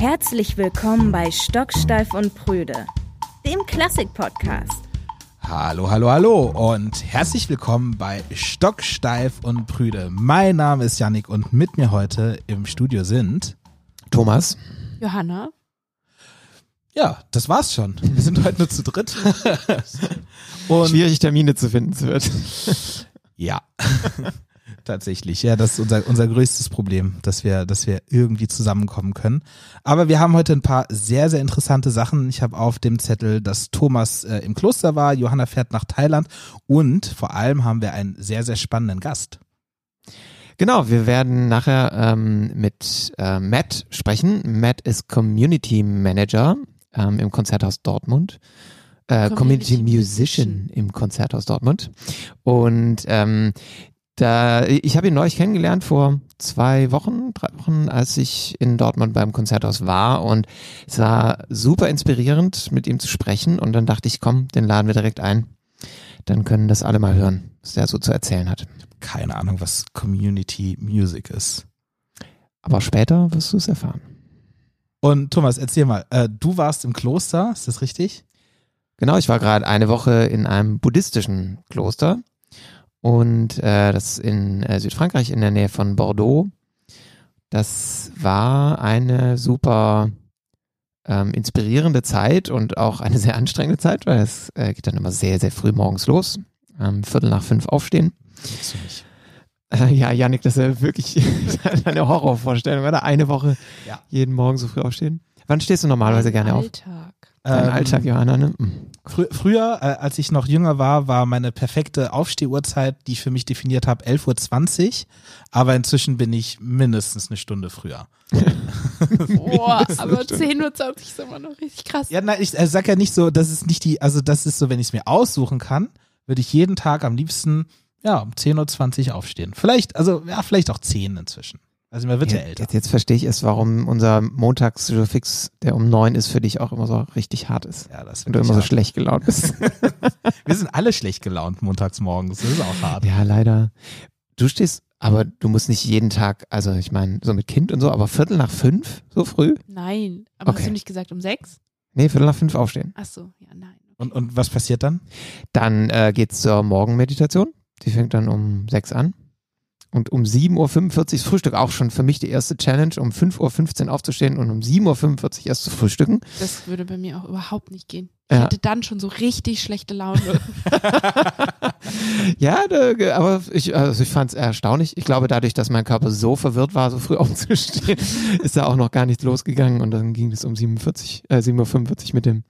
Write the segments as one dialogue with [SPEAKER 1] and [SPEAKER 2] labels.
[SPEAKER 1] Herzlich willkommen bei Stocksteif und Prüde, dem Klassik-Podcast.
[SPEAKER 2] Hallo, hallo, hallo und herzlich willkommen bei Stocksteif und Prüde. Mein Name ist Yannick und mit mir heute im Studio sind
[SPEAKER 3] Thomas.
[SPEAKER 4] Johanna.
[SPEAKER 2] Ja, das war's schon. Wir sind heute nur zu dritt.
[SPEAKER 3] Und Schwierig Termine zu finden wird.
[SPEAKER 2] Ja. Tatsächlich, ja, das ist unser, unser größtes Problem, dass wir, dass wir irgendwie zusammenkommen können. Aber wir haben heute ein paar sehr, sehr interessante Sachen. Ich habe auf dem Zettel, dass Thomas äh, im Kloster war, Johanna fährt nach Thailand und vor allem haben wir einen sehr, sehr spannenden Gast.
[SPEAKER 3] Genau, wir werden nachher ähm, mit äh, Matt sprechen. Matt ist Community Manager ähm, im Konzerthaus Dortmund. Äh, Community, Community Musician im Konzerthaus Dortmund. Und ähm, da, ich habe ihn neulich kennengelernt vor zwei Wochen, drei Wochen, als ich in Dortmund beim Konzerthaus war und es war super inspirierend, mit ihm zu sprechen und dann dachte ich, komm, den laden wir direkt ein. Dann können das alle mal hören, was der so zu erzählen hat.
[SPEAKER 2] Keine Ahnung, was Community Music ist.
[SPEAKER 3] Aber später wirst du es erfahren.
[SPEAKER 2] Und Thomas, erzähl mal, äh, du warst im Kloster, ist das richtig?
[SPEAKER 3] Genau, ich war gerade eine Woche in einem buddhistischen Kloster und äh, das in äh, Südfrankreich in der Nähe von Bordeaux. Das war eine super ähm, inspirierende Zeit und auch eine sehr anstrengende Zeit, weil es äh, geht dann immer sehr, sehr früh morgens los. Ähm, Viertel nach fünf aufstehen. Das nicht. Äh, ja, Janik, das ist ja wirklich eine Horrorvorstellung, oder? Eine Woche ja. jeden Morgen so früh aufstehen. Wann stehst du normalerweise
[SPEAKER 4] Ein
[SPEAKER 3] gerne
[SPEAKER 4] Alltag. auf?
[SPEAKER 3] Dein ähm, Alltag, Johanna, ne? Mhm.
[SPEAKER 2] Frü früher, äh, als ich noch jünger war, war meine perfekte Aufstehuhrzeit, die ich für mich definiert habe, 11.20 Uhr. Aber inzwischen bin ich mindestens eine Stunde früher.
[SPEAKER 4] Boah, aber 10.20 Uhr ist immer noch richtig krass.
[SPEAKER 2] Ja, nein, ich äh, sag ja nicht so, das ist nicht die, also das ist so, wenn ich es mir aussuchen kann, würde ich jeden Tag am liebsten, ja, um 10.20 Uhr aufstehen. Vielleicht, also, ja, vielleicht auch 10 inzwischen. Also man wird ja, ja älter.
[SPEAKER 3] Jetzt, jetzt, verstehe ich es, warum unser montags fix, der um neun ist, für dich auch immer so richtig hart ist.
[SPEAKER 2] Ja, das
[SPEAKER 3] Und du immer hart. so schlecht gelaunt bist.
[SPEAKER 2] Wir sind alle schlecht gelaunt montags morgens. Das ist auch hart.
[SPEAKER 3] Ja, leider. Du stehst, aber du musst nicht jeden Tag, also ich meine, so mit Kind und so, aber Viertel nach fünf, so früh?
[SPEAKER 4] Nein. Aber okay. hast du nicht gesagt um sechs?
[SPEAKER 3] Nee, Viertel nach fünf aufstehen.
[SPEAKER 4] Ach so, ja, nein.
[SPEAKER 2] Und, und was passiert dann?
[SPEAKER 3] Dann äh, geht's zur Morgenmeditation. Die fängt dann um sechs an. Und um 7.45 Uhr ist Frühstück auch schon für mich die erste Challenge, um 5.15 Uhr aufzustehen und um 7.45 Uhr erst zu frühstücken.
[SPEAKER 4] Das würde bei mir auch überhaupt nicht gehen. Ich ja. hätte dann schon so richtig schlechte Laune.
[SPEAKER 3] ja, da, aber ich, also ich fand es erstaunlich. Ich glaube, dadurch, dass mein Körper so verwirrt war, so früh aufzustehen, ist da auch noch gar nichts losgegangen und dann ging es um 47, äh, 7.45 Uhr mit dem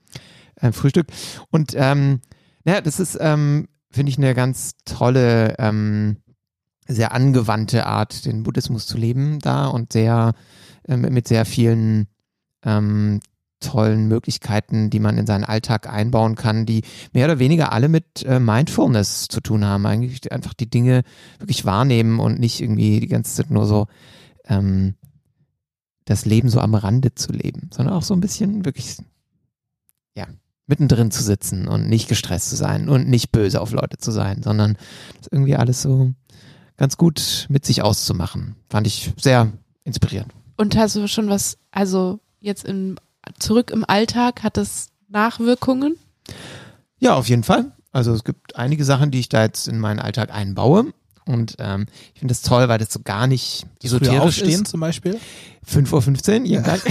[SPEAKER 3] äh, Frühstück. Und ähm, ja, das ist, ähm, finde ich, eine ganz tolle ähm, sehr angewandte Art, den Buddhismus zu leben da und sehr äh, mit sehr vielen ähm, tollen Möglichkeiten, die man in seinen Alltag einbauen kann, die mehr oder weniger alle mit äh, Mindfulness zu tun haben. Eigentlich einfach die Dinge wirklich wahrnehmen und nicht irgendwie die ganze Zeit nur so ähm, das Leben so am Rande zu leben, sondern auch so ein bisschen wirklich, ja, mittendrin zu sitzen und nicht gestresst zu sein und nicht böse auf Leute zu sein, sondern das irgendwie alles so ganz gut mit sich auszumachen. Fand ich sehr inspirierend.
[SPEAKER 4] Und hast du schon was, also jetzt in, zurück im Alltag, hat das Nachwirkungen?
[SPEAKER 3] Ja, auf jeden Fall. Also es gibt einige Sachen, die ich da jetzt in meinen Alltag einbaue. Und ähm, ich finde das toll, weil das so gar nicht esoterisch
[SPEAKER 2] ist. zum Beispiel?
[SPEAKER 3] 5.15 Uhr, jeden ja. Tag.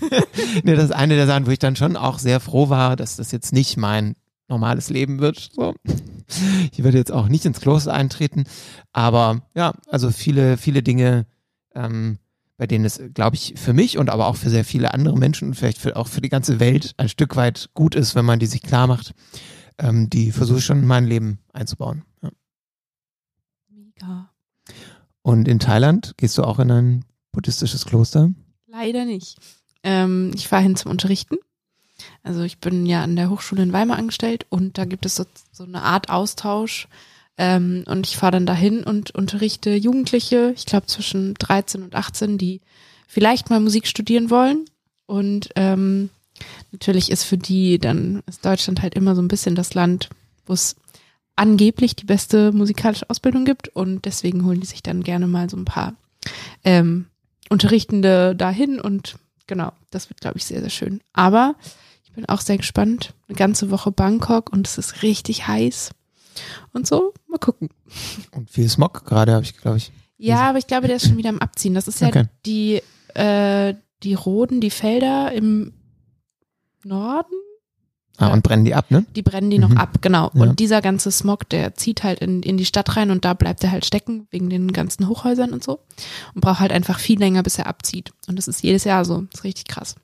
[SPEAKER 3] nee, das ist eine der Sachen, wo ich dann schon auch sehr froh war, dass das jetzt nicht mein normales Leben wird. So. Ich werde jetzt auch nicht ins Kloster eintreten, aber ja, also viele, viele Dinge, ähm, bei denen es, glaube ich, für mich und aber auch für sehr viele andere Menschen und vielleicht für, auch für die ganze Welt ein Stück weit gut ist, wenn man die sich klar macht, ähm, die versuche ich schon in mein Leben einzubauen. Ja.
[SPEAKER 4] Mega.
[SPEAKER 3] Und in Thailand gehst du auch in ein buddhistisches Kloster?
[SPEAKER 4] Leider nicht. Ähm, ich fahre hin zum Unterrichten also ich bin ja an der Hochschule in Weimar angestellt und da gibt es so, so eine Art Austausch. Ähm, und ich fahre dann dahin und unterrichte Jugendliche, ich glaube zwischen 13 und 18, die vielleicht mal Musik studieren wollen. Und ähm, natürlich ist für die dann ist Deutschland halt immer so ein bisschen das Land, wo es angeblich die beste musikalische Ausbildung gibt. Und deswegen holen die sich dann gerne mal so ein paar ähm, Unterrichtende dahin und genau, das wird, glaube ich, sehr, sehr schön. Aber ich bin auch sehr gespannt. Eine ganze Woche Bangkok und es ist richtig heiß. Und so, mal gucken.
[SPEAKER 3] Und viel Smog gerade, habe ich, glaube ich.
[SPEAKER 4] Ja, aber ich glaube, der ist schon wieder am Abziehen. Das ist ja
[SPEAKER 3] Okay.
[SPEAKER 4] die, äh, die Roden, die Felder im Norden,
[SPEAKER 3] Ah, und brennen die ab, ne?
[SPEAKER 4] die brennen die
[SPEAKER 3] Mhm.
[SPEAKER 4] noch ab, genau.
[SPEAKER 3] Ja.
[SPEAKER 4] Und dieser ganze Smog, der zieht halt in, in die Stadt rein und da bleibt er halt stecken, wegen den ganzen Hochhäusern und so. Und braucht halt einfach viel länger, bis er abzieht. Und das ist jedes Jahr so. Das ist richtig krass.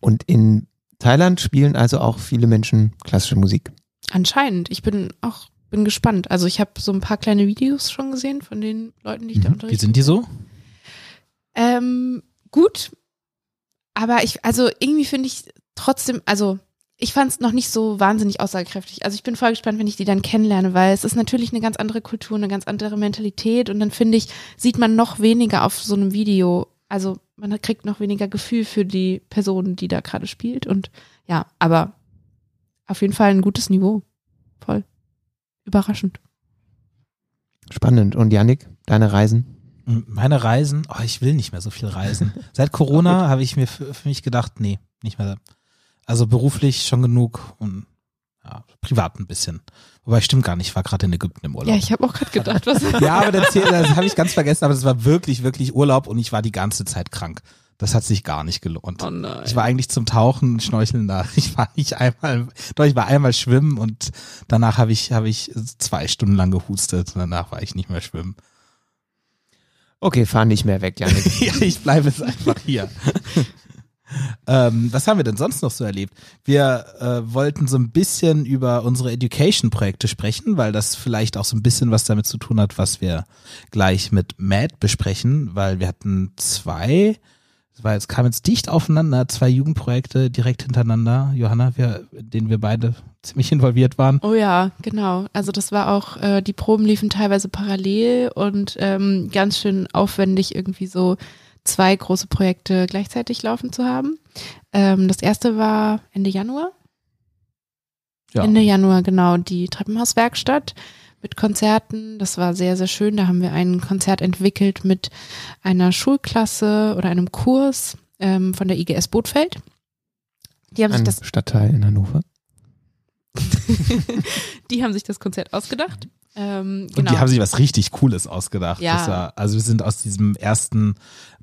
[SPEAKER 3] Und in Thailand spielen also auch viele Menschen klassische Musik.
[SPEAKER 4] Anscheinend. Ich bin auch bin gespannt. Also ich habe so ein paar kleine Videos schon gesehen von den Leuten, die ich da
[SPEAKER 3] Mhm.
[SPEAKER 2] Wie
[SPEAKER 4] unterrichte.
[SPEAKER 2] sind die so?
[SPEAKER 4] Ähm, gut. Aber ich, also irgendwie finde ich trotzdem, also ich fand es noch nicht so wahnsinnig aussagekräftig. Also ich bin voll gespannt, wenn ich die dann kennenlerne, weil es ist natürlich eine ganz andere Kultur, eine ganz andere Mentalität und dann finde ich, sieht man noch weniger auf so einem Video. Also man kriegt noch weniger Gefühl für die Person, die da gerade spielt und ja, aber auf jeden Fall ein gutes Niveau. Voll. Überraschend.
[SPEAKER 3] Spannend. Und Yannick, deine Reisen?
[SPEAKER 2] Meine Reisen, oh, ich will nicht mehr so viel reisen. Seit Corona habe ich mir für, für mich gedacht, nee, nicht mehr. Also beruflich schon genug und ja, privat ein bisschen. Wobei stimmt gar nicht, ich war gerade in Ägypten im Urlaub.
[SPEAKER 4] Ja, ich habe auch gerade gedacht, was.
[SPEAKER 2] Ja, aber das, das habe ich ganz vergessen, aber das war wirklich, wirklich Urlaub und ich war die ganze Zeit krank. Das hat sich gar nicht gelohnt.
[SPEAKER 4] Oh nein.
[SPEAKER 2] Ich war eigentlich zum Tauchen, Schnorcheln da. Ich war nicht einmal, doch ich war einmal schwimmen und danach habe ich, habe ich zwei Stunden lang gehustet und danach war ich nicht mehr schwimmen.
[SPEAKER 3] Okay, fahr nicht mehr weg, Yannick.
[SPEAKER 2] ja, ich bleibe jetzt einfach hier. Ähm, was haben wir denn sonst noch so erlebt? Wir äh, wollten so ein bisschen über unsere Education-Projekte sprechen, weil das vielleicht auch so ein bisschen was damit zu tun hat, was wir gleich mit Matt besprechen, weil wir hatten zwei, weil es kam jetzt dicht aufeinander, zwei Jugendprojekte direkt hintereinander, Johanna, wir, in denen wir beide ziemlich involviert waren.
[SPEAKER 4] Oh ja, genau. Also das war auch, äh, die Proben liefen teilweise parallel und ähm, ganz schön aufwendig, irgendwie so zwei große Projekte gleichzeitig laufen zu haben. Ähm, das erste war Ende Januar.
[SPEAKER 2] Ja.
[SPEAKER 4] Ende Januar, genau, die Treppenhauswerkstatt mit Konzerten. Das war sehr, sehr schön. Da haben wir ein Konzert entwickelt mit einer Schulklasse oder einem Kurs ähm, von der IGS Bootfeld. Die haben sich
[SPEAKER 3] Ein
[SPEAKER 4] das
[SPEAKER 3] Stadtteil in Hannover.
[SPEAKER 4] die haben sich das Konzert ausgedacht. Ähm,
[SPEAKER 2] Und
[SPEAKER 4] genau.
[SPEAKER 2] die haben sich was richtig Cooles ausgedacht.
[SPEAKER 4] Ja.
[SPEAKER 2] War, also wir sind aus diesem ersten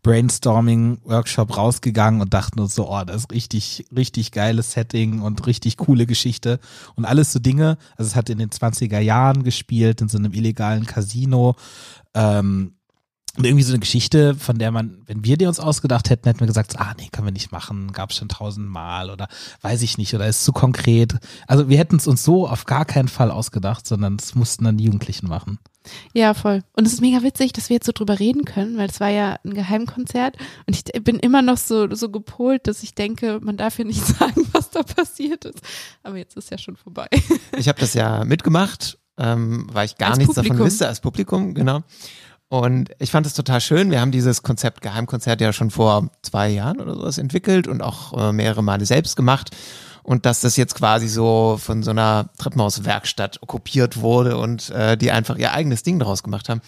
[SPEAKER 2] Brainstorming-Workshop rausgegangen und dachten uns so, oh, das ist richtig, richtig geiles Setting und richtig coole Geschichte. Und alles so Dinge, also es hat in den 20er Jahren gespielt, in so einem illegalen Casino. Ähm, und irgendwie so eine Geschichte, von der man, wenn wir die uns ausgedacht hätten, hätten wir gesagt, ah nee, können wir nicht machen, gab es schon tausendmal oder weiß ich nicht oder ist zu konkret. Also wir hätten es uns so auf gar keinen Fall ausgedacht, sondern es mussten dann die Jugendlichen machen.
[SPEAKER 4] Ja, voll. Und es ist mega witzig, dass wir jetzt so drüber reden können, weil es war ja ein Geheimkonzert und ich bin immer noch so, so gepolt, dass ich denke, man darf ja nicht sagen, was da passiert ist. Aber jetzt ist ja schon vorbei.
[SPEAKER 3] Ich habe das ja mitgemacht, ähm, weil ich gar
[SPEAKER 4] Als
[SPEAKER 3] nichts
[SPEAKER 4] Publikum.
[SPEAKER 3] davon wusste als Publikum, genau. Und ich fand es total schön. Wir haben dieses Konzept Geheimkonzert ja schon vor zwei Jahren oder sowas entwickelt und auch äh, mehrere Male selbst gemacht. Und dass das jetzt quasi so von so einer Treppenhauswerkstatt okkupiert wurde und äh, die einfach ihr eigenes Ding daraus gemacht haben.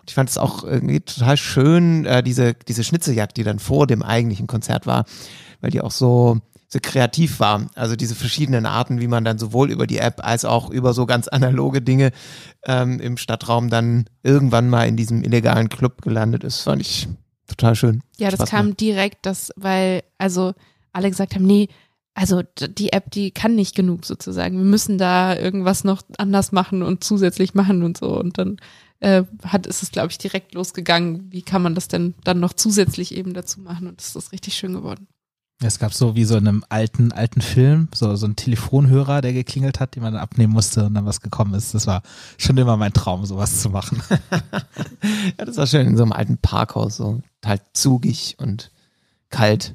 [SPEAKER 3] Und ich fand es auch irgendwie total schön, äh, diese, diese Schnitzeljagd, die dann vor dem eigentlichen Konzert war, weil die auch so, so kreativ war. Also diese verschiedenen Arten, wie man dann sowohl über die App als auch über so ganz analoge Dinge ähm, im Stadtraum dann irgendwann mal in diesem illegalen Club gelandet ist, fand ich total schön.
[SPEAKER 4] Ja, das
[SPEAKER 3] Spaß
[SPEAKER 4] kam
[SPEAKER 3] gemacht.
[SPEAKER 4] direkt, das, weil, also alle gesagt haben, nee, also die App, die kann nicht genug sozusagen. Wir müssen da irgendwas noch anders machen und zusätzlich machen und so. Und dann äh, hat ist es, glaube ich, direkt losgegangen. Wie kann man das denn dann noch zusätzlich eben dazu machen? Und das ist richtig schön geworden.
[SPEAKER 2] Es gab so wie so in einem alten, alten Film, so, so ein Telefonhörer, der geklingelt hat, den man dann abnehmen musste und dann was gekommen ist. Das war schon immer mein Traum, sowas zu machen.
[SPEAKER 3] Ja, das war schön in so einem alten Parkhaus, so halt zugig und kalt.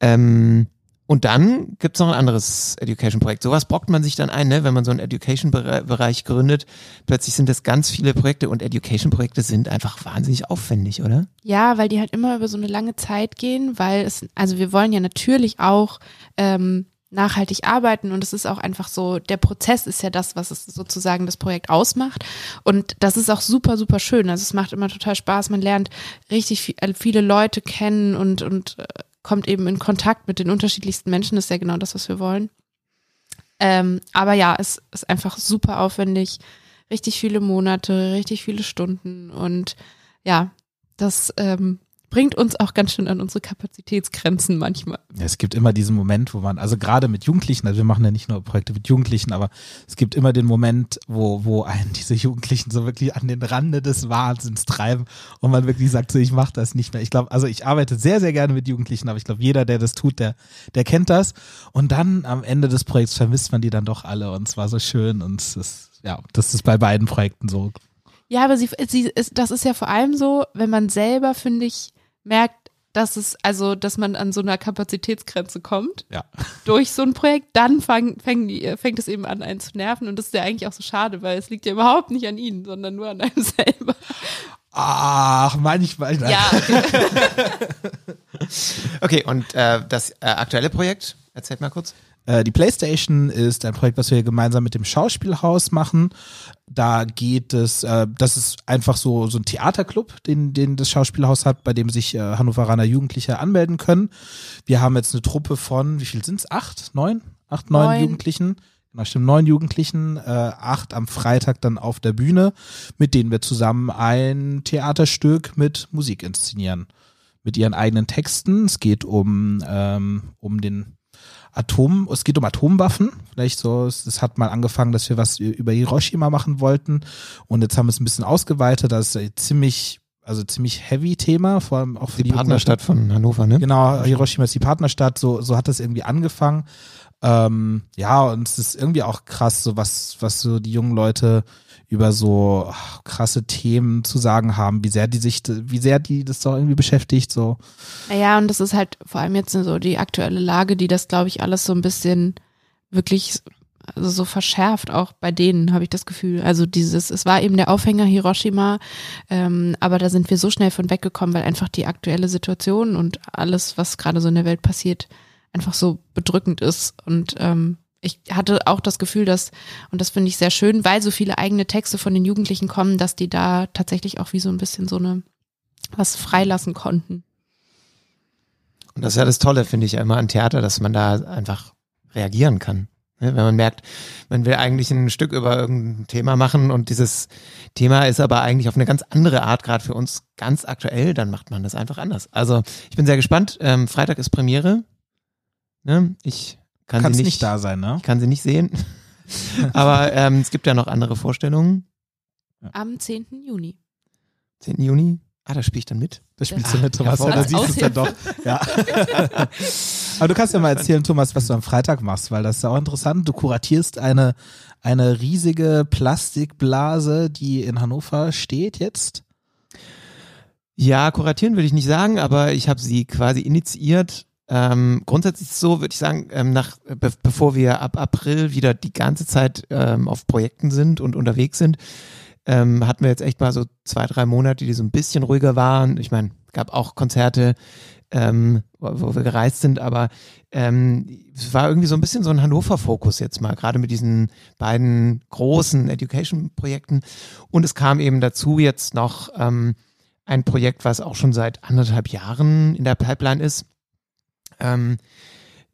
[SPEAKER 3] Ähm, und dann gibt's noch ein anderes Education-Projekt. Sowas brockt man sich dann ein, ne? wenn man so einen Education-Bereich gründet. Plötzlich sind das ganz viele Projekte und Education-Projekte sind einfach wahnsinnig aufwendig, oder?
[SPEAKER 4] Ja, weil die halt immer über so eine lange Zeit gehen, weil es, also wir wollen ja natürlich auch ähm, nachhaltig arbeiten und es ist auch einfach so, der Prozess ist ja das, was es sozusagen das Projekt ausmacht und das ist auch super, super schön. Also es macht immer total Spaß, man lernt richtig viel, äh, viele Leute kennen und, und äh, kommt eben in Kontakt mit den unterschiedlichsten Menschen, das ist ja genau das, was wir wollen. Ähm, aber ja, es ist einfach super aufwendig, richtig viele Monate, richtig viele Stunden und ja, das ähm, bringt uns auch ganz schön an unsere Kapazitätsgrenzen manchmal.
[SPEAKER 2] Ja, es gibt immer diesen Moment, wo man, also gerade mit Jugendlichen, also wir machen ja nicht nur Projekte mit Jugendlichen, aber es gibt immer den Moment, wo, wo einen diese Jugendlichen so wirklich an den Rande des Wahnsinns treiben und man wirklich sagt, so ich mache das nicht mehr. Ich glaube, also ich arbeite sehr, sehr gerne mit Jugendlichen, aber ich glaube, jeder, der das tut, der, der kennt das. Und dann am Ende des Projekts vermisst man die dann doch alle und es war so schön und es ist, ja, das ist bei beiden Projekten so.
[SPEAKER 4] Ja, aber sie, sie ist, das ist ja vor allem so, wenn man selber, finde ich, merkt, dass es, also, dass man an so einer Kapazitätsgrenze kommt.
[SPEAKER 2] Ja.
[SPEAKER 4] Durch so ein Projekt, dann fang, fang die, fängt es eben an, einen zu nerven. Und das ist ja eigentlich auch so schade, weil es liegt ja überhaupt nicht an ihnen, sondern nur an einem selber.
[SPEAKER 2] Ach, manchmal. Nein.
[SPEAKER 4] Ja, okay.
[SPEAKER 3] Okay, und äh, das äh, aktuelle Projekt, erzählt mal kurz.
[SPEAKER 2] Äh, die PlayStation ist ein Projekt, was wir gemeinsam mit dem Schauspielhaus machen. Da geht es, äh, das ist einfach so, so ein Theaterclub, den, den das Schauspielhaus hat, bei dem sich äh, Hannoveraner Jugendliche anmelden können. Wir haben jetzt eine Truppe von, wie viel sind's? Acht? Neun? Acht, neun,
[SPEAKER 4] Neun.
[SPEAKER 2] Jugendlichen. Genau, stimmt, neun Jugendlichen, äh, acht am Freitag dann auf der Bühne, mit denen wir zusammen ein Theaterstück mit Musik inszenieren. Mit ihren eigenen Texten. Es geht um, ähm, um den Atom, es geht um Atomwaffen. Vielleicht so, es, es hat mal angefangen, dass wir was über Hiroshima machen wollten und jetzt haben wir es ein bisschen ausgeweitet. Das ist ein ziemlich, also ziemlich heavy Thema, vor allem auch für
[SPEAKER 3] Die
[SPEAKER 2] die
[SPEAKER 3] Partnerstadt von Hannover, ne?
[SPEAKER 2] Genau, Hiroshima ist die Partnerstadt, so, so hat das irgendwie angefangen. Ähm, ja, und es ist irgendwie auch krass, so was, was so die jungen Leute über so ach, krasse Themen zu sagen haben, wie sehr die sich, wie sehr die das doch irgendwie beschäftigt, so.
[SPEAKER 4] Naja, und das ist halt vor allem jetzt so die aktuelle Lage, die das, glaube ich, alles so ein bisschen wirklich also so verschärft, auch bei denen, habe ich das Gefühl. Also dieses, es war eben der Aufhänger Hiroshima, ähm, aber da sind wir so schnell von weggekommen, weil einfach die aktuelle Situation und alles, was gerade so in der Welt passiert, einfach so bedrückend ist. Und ähm, ich hatte auch das Gefühl, dass, und das finde ich sehr schön, weil so viele eigene Texte von den Jugendlichen kommen, dass die da tatsächlich auch wie so ein bisschen so eine was freilassen konnten.
[SPEAKER 3] Und das ist ja das Tolle, finde ich, immer an Theater, dass man da einfach reagieren kann. Ne, Wenn man merkt, man will eigentlich ein Stück über irgendein Thema machen und dieses Thema ist aber eigentlich auf eine ganz andere Art gerade für uns ganz aktuell, dann macht man das einfach anders. Also ich bin sehr gespannt. Ähm, Freitag ist Premiere. Ne? Ich kann
[SPEAKER 2] Kannst
[SPEAKER 3] sie
[SPEAKER 2] nicht,
[SPEAKER 3] nicht,
[SPEAKER 2] da sein, ne?
[SPEAKER 3] Ich kann sie nicht sehen. aber ähm, es gibt ja noch andere Vorstellungen.
[SPEAKER 4] Am 10. Juni.
[SPEAKER 3] 10. Juni. Ah, da spiele ich dann mit.
[SPEAKER 2] Das spielst du mit, Thomas. Ja, da
[SPEAKER 3] hervorragend.
[SPEAKER 2] siehst du es dann doch. Ja. Aber du kannst ja mal erzählen, Thomas, was du am Freitag machst, weil das ist ja auch interessant. Du kuratierst eine, eine riesige Plastikblase, die in Hannover steht jetzt.
[SPEAKER 3] Ja, kuratieren würde ich nicht sagen, aber ich habe sie quasi initiiert. Ähm, grundsätzlich so, würde ich sagen, ähm, nach, be bevor wir ab April wieder die ganze Zeit ähm, auf Projekten sind und unterwegs sind, ähm, hatten wir jetzt echt mal so zwei, drei Monate, die so ein bisschen ruhiger waren. Ich meine, gab auch Konzerte, ähm, wo, wo wir gereist sind, aber ähm, es war irgendwie so ein bisschen so ein Hannover-Fokus jetzt mal, gerade mit diesen beiden großen Education-Projekten. Und es kam eben dazu jetzt noch ähm, ein Projekt, was auch schon seit anderthalb Jahren in der Pipeline ist. Ähm,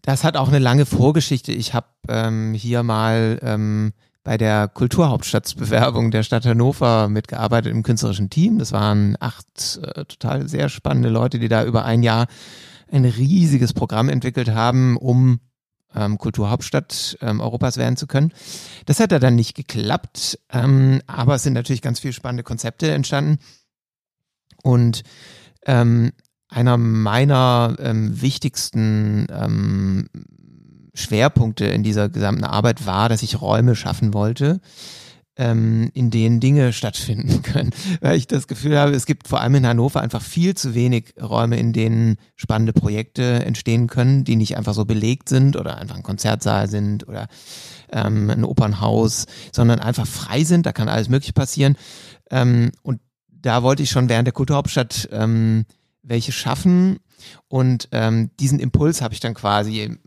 [SPEAKER 3] das hat auch eine lange Vorgeschichte. Ich habe ähm, hier mal ähm, bei der Kulturhauptstadtbewerbung der Stadt Hannover mitgearbeitet im künstlerischen Team. Das waren acht äh, total sehr spannende Leute, die da über ein Jahr ein riesiges Programm entwickelt haben, um ähm, Kulturhauptstadt ähm, Europas werden zu können. Das hat ja dann nicht geklappt, ähm, aber es sind natürlich ganz viele spannende Konzepte entstanden. Und ähm, einer meiner ähm, wichtigsten ähm, Schwerpunkte in dieser gesamten Arbeit war, dass ich Räume schaffen wollte, ähm, in denen Dinge stattfinden können. Weil ich das Gefühl habe, es gibt vor allem in Hannover einfach viel zu wenig Räume, in denen spannende Projekte entstehen können, die nicht einfach so belegt sind oder einfach ein Konzertsaal sind oder ähm, ein Opernhaus, sondern einfach frei sind. Da kann alles Mögliche passieren. Ähm, und da wollte ich schon während der Kulturhauptstadt ähm, welche schaffen. Und ähm, diesen Impuls habe ich dann quasi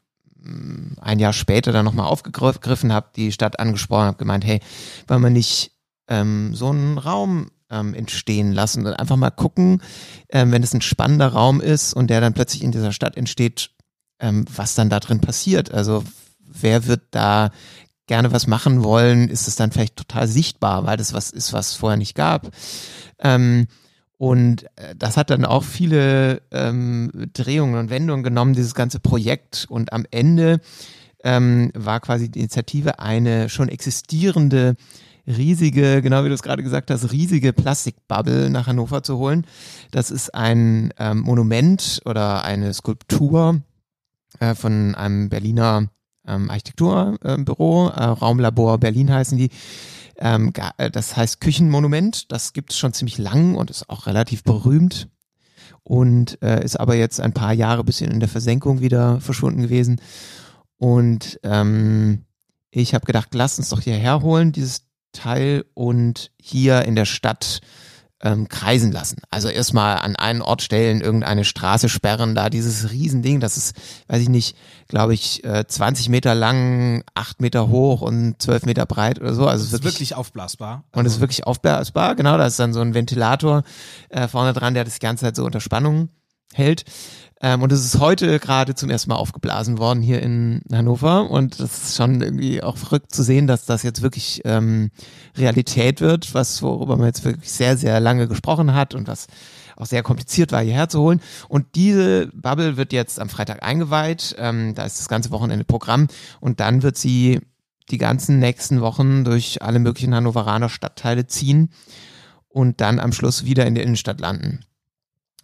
[SPEAKER 3] ähm, ein Jahr später dann nochmal aufgegriffen, habe die Stadt angesprochen, habe gemeint, hey, wollen wir nicht ähm, so einen Raum ähm, entstehen lassen und einfach mal gucken, ähm, wenn es ein spannender Raum ist und der dann plötzlich in dieser Stadt entsteht, ähm, was dann da drin passiert. Also wer wird da gerne was machen wollen, ist es dann vielleicht total sichtbar, weil das was ist, was es vorher nicht gab. Ähm, und äh, das hat dann auch viele ähm, Drehungen und Wendungen genommen, dieses ganze Projekt. Und am Ende ähm, war quasi die Initiative eine schon existierende riesige, genau wie du es gerade gesagt hast, riesige Plastikbubble nach Hannover zu holen. Das ist ein ähm, Monument oder eine Skulptur äh, von einem Berliner ähm, Architekturbüro, äh, Raumlabor Berlin heißen die. Ähm, äh, das heißt Küchenmonument. Das gibt es schon ziemlich lang und ist auch relativ berühmt und äh, ist aber jetzt ein paar Jahre bisschen in der Versenkung wieder verschwunden gewesen. Und ähm, ich habe gedacht, lass uns doch hierher holen, dieses Teil, und hier in der Stadt ähm, kreisen lassen. Also erstmal an einen Ort stellen, irgendeine Straße sperren, da dieses Riesending, das ist, weiß ich nicht, glaube ich, äh, 20 Meter lang, 8 Meter hoch und 12 Meter breit oder so. Also
[SPEAKER 2] es ist wirklich, wirklich aufblasbar.
[SPEAKER 3] Und es ist wirklich aufblasbar, genau, da ist dann so ein Ventilator äh, vorne dran, der das die ganze Zeit so unter Spannung hält. Ähm, und es ist heute gerade zum ersten Mal aufgeblasen worden hier in Hannover. Und das ist schon irgendwie auch verrückt zu sehen, dass das jetzt wirklich ähm, Realität wird, was worüber man jetzt wirklich sehr, sehr lange gesprochen hat und was auch sehr kompliziert war, hierher zu holen. Und diese Bubble wird jetzt am Freitag eingeweiht. Ähm, da ist das ganze Wochenende Programm. Und dann wird sie die ganzen nächsten Wochen durch alle möglichen Hannoveraner Stadtteile ziehen und dann am Schluss wieder in der Innenstadt landen.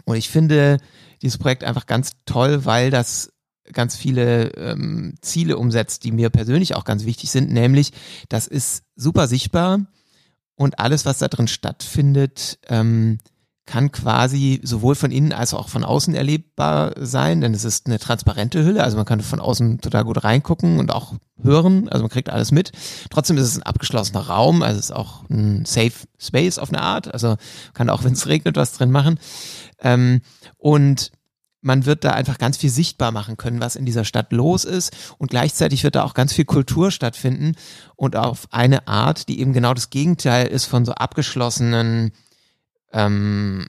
[SPEAKER 3] Und ich finde dieses Projekt einfach ganz toll, weil das ganz viele ähm, Ziele umsetzt, die mir persönlich auch ganz wichtig sind, nämlich das ist super sichtbar und alles, was da drin stattfindet, ähm, kann quasi sowohl von innen als auch von außen erlebbar sein, denn es ist eine transparente Hülle, also man kann von außen total gut reingucken und auch hören, also man kriegt alles mit. Trotzdem ist es ein abgeschlossener Raum, also es ist auch ein Safe Space auf eine Art, also kann auch, wenn es regnet, was drin machen. Ähm, und man wird da einfach ganz viel sichtbar machen können, was in dieser Stadt los ist. Und gleichzeitig wird da auch ganz viel Kultur stattfinden und auf eine Art, die eben genau das Gegenteil ist von so abgeschlossenen, ähm,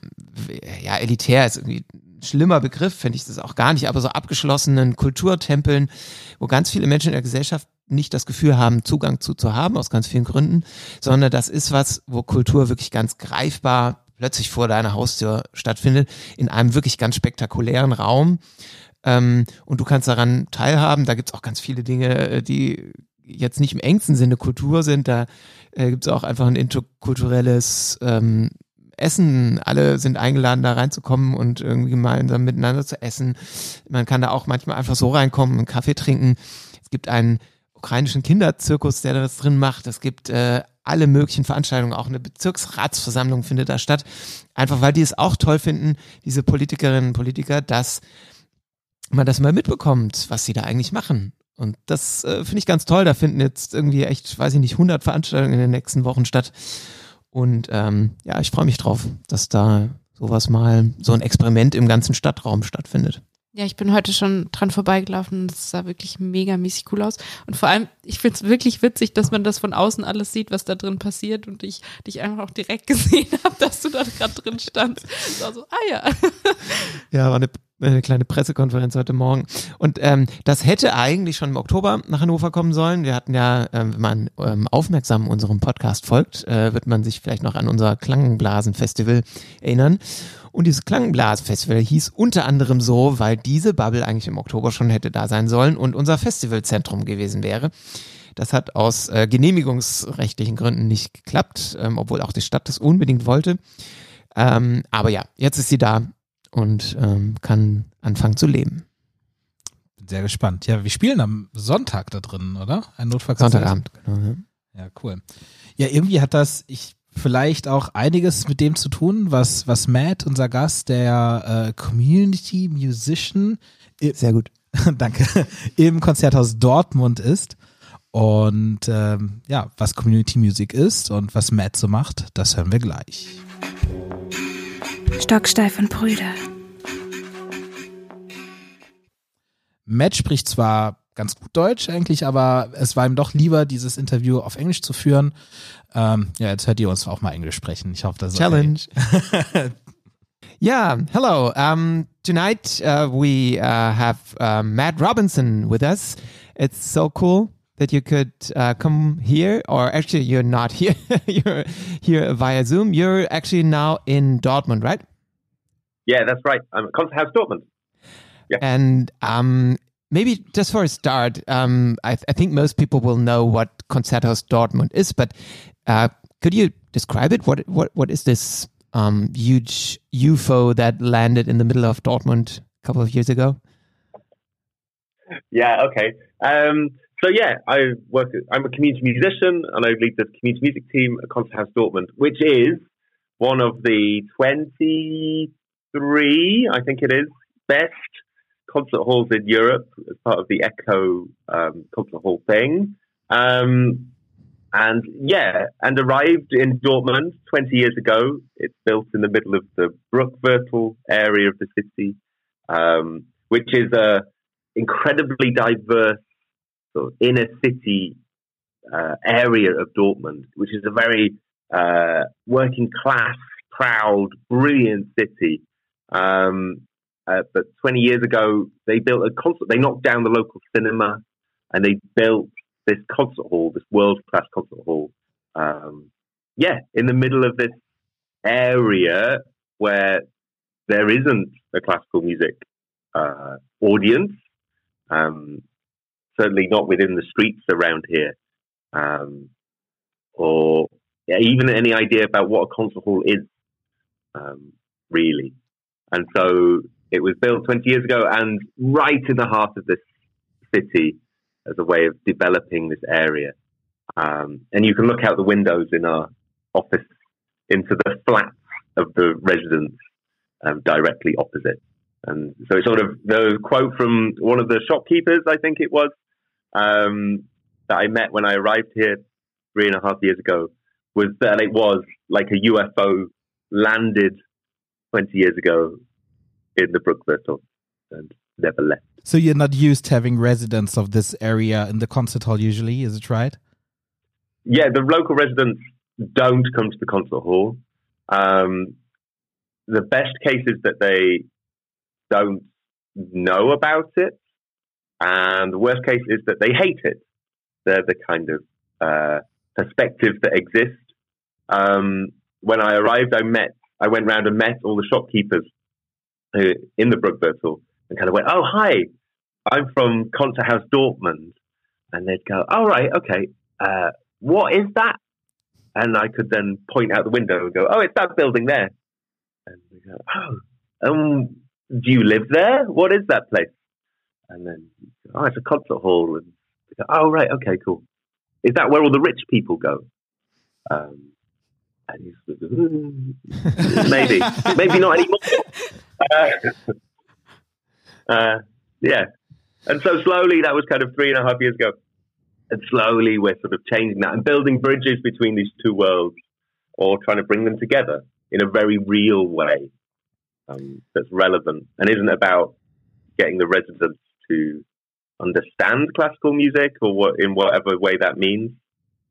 [SPEAKER 3] ja, elitär ist irgendwie ein schlimmer Begriff, finde ich das auch gar nicht, aber so abgeschlossenen Kulturtempeln, wo ganz viele Menschen in der Gesellschaft nicht das Gefühl haben, Zugang zu, zu haben, aus ganz vielen Gründen, sondern das ist was, wo Kultur wirklich ganz greifbar plötzlich vor deiner Haustür stattfindet, in einem wirklich ganz spektakulären Raum. Ähm, und du kannst daran teilhaben. Da gibt's auch ganz viele Dinge, äh, die jetzt nicht im engsten Sinne Kultur sind. Da äh, gibt's auch einfach ein interkulturelles ähm, Essen. Alle sind eingeladen, da reinzukommen und irgendwie gemeinsam miteinander zu essen. Man kann da auch manchmal einfach so reinkommen, einen Kaffee trinken. Es gibt einen ukrainischen Kinderzirkus, der das drin macht. Es gibt äh, alle möglichen Veranstaltungen, auch eine Bezirksratsversammlung findet da statt. Einfach weil die es auch toll finden, diese Politikerinnen und Politiker, dass man das mal mitbekommt, was sie da eigentlich machen. Und das äh, finde ich ganz toll. Da finden jetzt irgendwie echt, weiß ich nicht, 100 Veranstaltungen in den nächsten Wochen statt. Und ähm, ja, ich freue mich drauf, dass da sowas mal, so ein Experiment im ganzen Stadtraum stattfindet.
[SPEAKER 4] Ja, ich bin heute schon dran vorbeigelaufen und es sah wirklich mega mäßig cool aus. Und vor allem, ich finde es wirklich witzig, dass man das von außen alles sieht, was da drin passiert und ich dich einfach auch direkt gesehen habe, dass du da gerade drin standst. Es war so, ah ja.
[SPEAKER 3] Ja, war eine, eine kleine Pressekonferenz heute Morgen. Und ähm, das hätte eigentlich schon im Oktober nach Hannover kommen sollen. Wir hatten ja, ähm, wenn man ähm, aufmerksam unserem Podcast folgt, äh, wird man sich vielleicht noch an unser Klangenblasen-Festival erinnern. Und dieses Klangblasfestival hieß unter anderem so, weil diese Bubble eigentlich im Oktober schon hätte da sein sollen und unser Festivalzentrum gewesen wäre. Das hat aus äh, genehmigungsrechtlichen Gründen nicht geklappt, ähm, obwohl auch die Stadt das unbedingt wollte. Ähm, aber ja, jetzt ist sie da und ähm, kann anfangen zu leben.
[SPEAKER 2] Bin sehr gespannt. Ja, wir spielen am Sonntag da drin, oder?
[SPEAKER 3] Ein. Sonntagabend, genau. Ja.
[SPEAKER 2] ja, cool. Ja, irgendwie hat das, ich vielleicht auch einiges mit dem zu tun, was, was Matt, unser Gast, der äh, Community Musician,
[SPEAKER 3] sehr gut,
[SPEAKER 2] danke, im Konzerthaus Dortmund ist. Und ähm, ja, was Community Music ist und was Matt so macht, das hören wir gleich.
[SPEAKER 1] Stocksteif und Brüder.
[SPEAKER 2] Matt spricht zwar ganz gut Deutsch eigentlich, aber es war ihm doch lieber, dieses Interview auf Englisch zu führen. Ähm, ja, jetzt hört ihr uns auch mal Englisch sprechen. Ich hoffe, das ist
[SPEAKER 3] Challenge. Okay. yeah, hello. Um, tonight uh, we uh, have uh, Matt Robinson with us. It's so cool that you could uh, come here, or actually, you're not here. you're here via Zoom. You're actually now in Dortmund, right?
[SPEAKER 5] Yeah, that's right. I'm at Konzerthaus Dortmund.
[SPEAKER 3] Yeah. And um, maybe just for a start, um, I, th I, think most people will know what Konzerthaus Dortmund is, but uh, could you describe it? What what what is this um, huge UFO that landed in the middle of Dortmund a couple of years ago?
[SPEAKER 5] Yeah. Okay. Um, so yeah, I work. I'm a community musician, and I lead the community music team at Konzerthaus Dortmund, which is one of the 23, I think it is, best concert halls in Europe as part of the Echo um, concert hall thing. Um, and yeah, and arrived in Dortmund 20 years ago. It's built in the middle of the Brückviertel area of the city, um, which is a incredibly diverse sort of inner city uh, area of Dortmund, which is a very uh, working class, proud, brilliant city. Um, uh, but 20 years ago, they built a concert. They knocked down the local cinema, and they built this concert hall, this world class concert hall. Um, yeah, in the middle of this area where there isn't a classical music uh, audience, um, certainly not within the streets around here, um, or yeah, even any idea about what a concert hall is, um, really. And so it was built 20 years ago and right in the heart of this city as a way of developing this area. Um, and you can look out the windows in our office into the flats of the residents um, directly opposite. And so it's sort of the quote from one of the shopkeepers, I think it was, um, that I met when I arrived here three and a half years ago was that it was like a UFO landed 20 years ago in the Brückviertel and never left.
[SPEAKER 2] So you're not used to having residents of this area in the concert hall usually, is it right?
[SPEAKER 5] Yeah, the local residents don't come to the concert hall. Um, the best case is that they don't know about it, and the worst case is that they hate it. They're the kind of uh, perspective that exists. Um, when I arrived, I met, I went around and met all the shopkeepers in the Brückviertel and kind of went, "Oh, hi, I'm from Konzerthaus Dortmund," and they'd go, "All oh, right, okay, uh, what is that?" And I could then point out the window and go, "Oh, it's that building there." And they go, "Oh, um, do you live there? What is that place?" And then, "Oh, it's a concert hall." And go, "Oh, right, okay, cool. Is that where all the rich people go?" Um, and he's mm, maybe, maybe not anymore. Uh, uh, yeah. And so slowly, that was kind of three and a half years ago. And slowly, we're sort of changing that and building bridges between these two worlds or trying to bring them together in a very real way um, that's relevant and isn't about getting the residents to understand classical music or what in whatever way that means,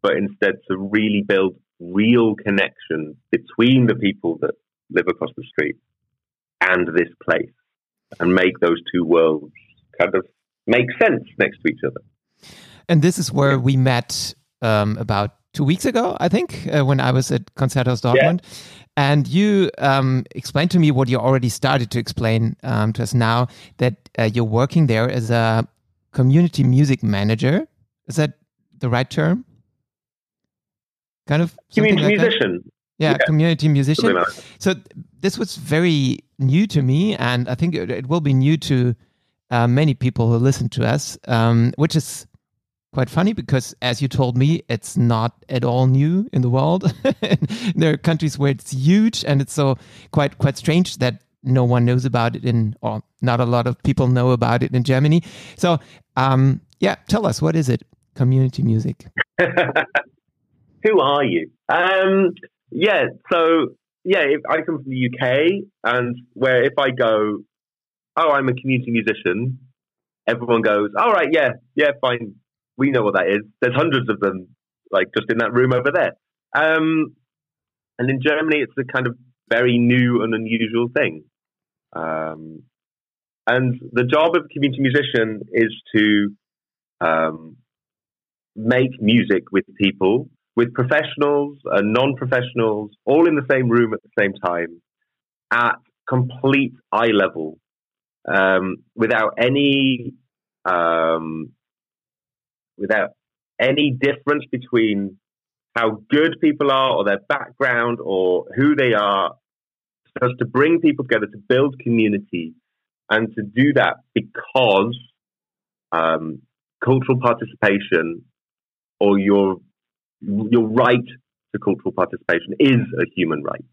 [SPEAKER 5] but instead to really build real connection between the people that live across the street and this place and make those two worlds kind of make sense next to each other.
[SPEAKER 3] And this is where we met um, about two weeks ago, I think, uh, when I was at Konzerthaus Dortmund. Yeah. And you um, explained to me what you already started to explain um, to us now that uh, you're working there as a community music manager. Is that the right term? Kind of
[SPEAKER 5] community like musician. That?
[SPEAKER 3] Yeah, yeah, community musician. So this was very new to me, and I think it, it will be new to uh, many people who listen to us, um, which is quite funny because, as you told me, it's not at all new in the world. there are countries where it's huge, and it's so quite quite strange that no one knows about it in, or not a lot of people know about it in Germany. So, um, yeah, tell us what is it? Community music.
[SPEAKER 5] Who are you? Um, yeah, so yeah, I come from the UK, and where if I go, oh, I'm a community musician, everyone goes, "All right, yeah, yeah, fine, we know what that is." There's hundreds of them, like just in that room over there. Um, and in Germany, it's a kind of very new and unusual thing. Um, and the job of a community musician is to um, make music with people, with professionals and non-professionals, all in the same room at the same time, at complete eye level, um, without any um, without any difference between how good people are or their background or who they are, just to bring people together to build community and to do that because um, cultural participation or your your right to cultural participation is a human right.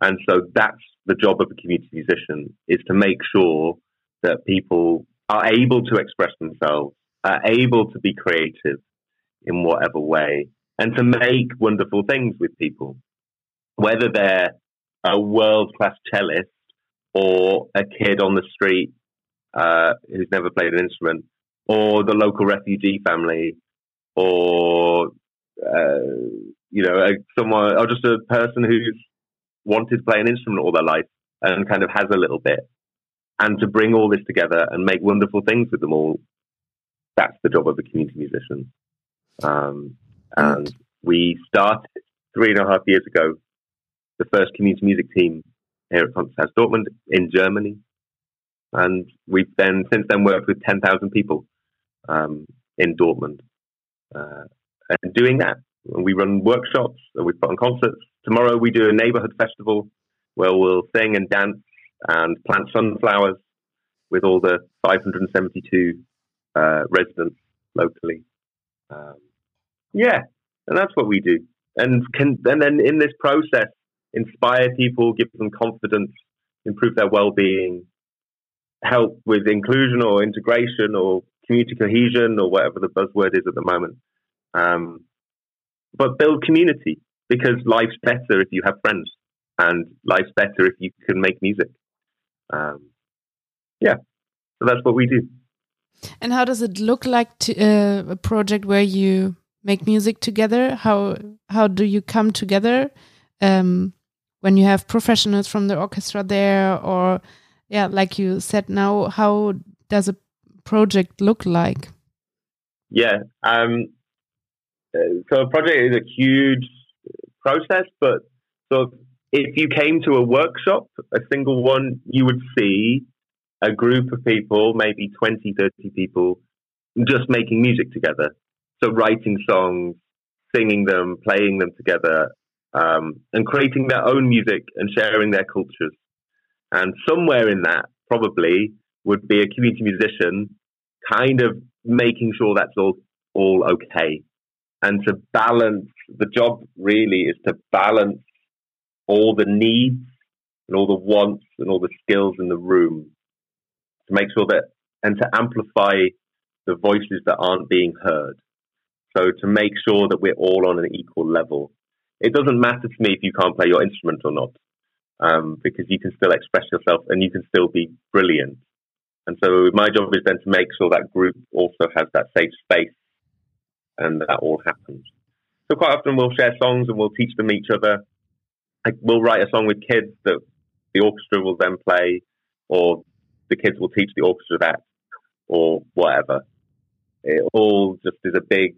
[SPEAKER 5] And so that's the job of a community musician is to make sure that people are able to express themselves, are able to be creative in whatever way, and to make wonderful things with people. Whether they're a world class cellist or a kid on the street uh, who's never played an instrument, or the local refugee family, or uh, you know, a, someone, or just a person who's wanted to play an instrument all their life and kind of has a little bit, and to bring all this together and make wonderful things with them all. That's the job of a community musician. Um, and we started three and a half years ago the first community music team here at Konzerthaus Dortmund in Germany. And we've then since then worked with 10,000 people um, in Dortmund. Uh, and doing that, we run workshops and we put on concerts. Tomorrow we do a neighborhood festival where we'll sing and dance and plant sunflowers with all the 572 uh, residents locally. Um, yeah, and that's what we do. And can and then in this process, inspire people, give them confidence, improve their well-being, help with inclusion or integration or community cohesion or whatever the buzzword is at the moment. Um, but build community because life's better if you have friends, and life's better if you can make music. Um, yeah, so that's what we do.
[SPEAKER 4] And how does it look like to uh, a project where you make music together? How how do you come together um, when you have professionals from the orchestra there, or yeah, like you said now, how does a project look like?
[SPEAKER 5] Yeah, um, so a project is a huge process, but so if you came to a workshop, a single one, you would see a group of people, maybe 20, 30 people, just making music together. So writing songs, singing them, playing them together, um, and creating their own music and sharing their cultures. And somewhere in that, probably, would be a community musician kind of making sure that's all, all okay. And to balance, the job really is to balance all the needs and all the wants and all the skills in the room to make sure that, and to amplify the voices that aren't being heard. So to make sure that we're all on an equal level. It doesn't matter to me if you can't play your instrument or not, um, because you can still express yourself and you can still be brilliant. And so my job is then to make sure that group also has that safe space and that all happens. So quite often we'll share songs and we'll teach them each other. We'll write a song with kids that the orchestra will then play, or the kids will teach the orchestra that, or whatever. It all just is a big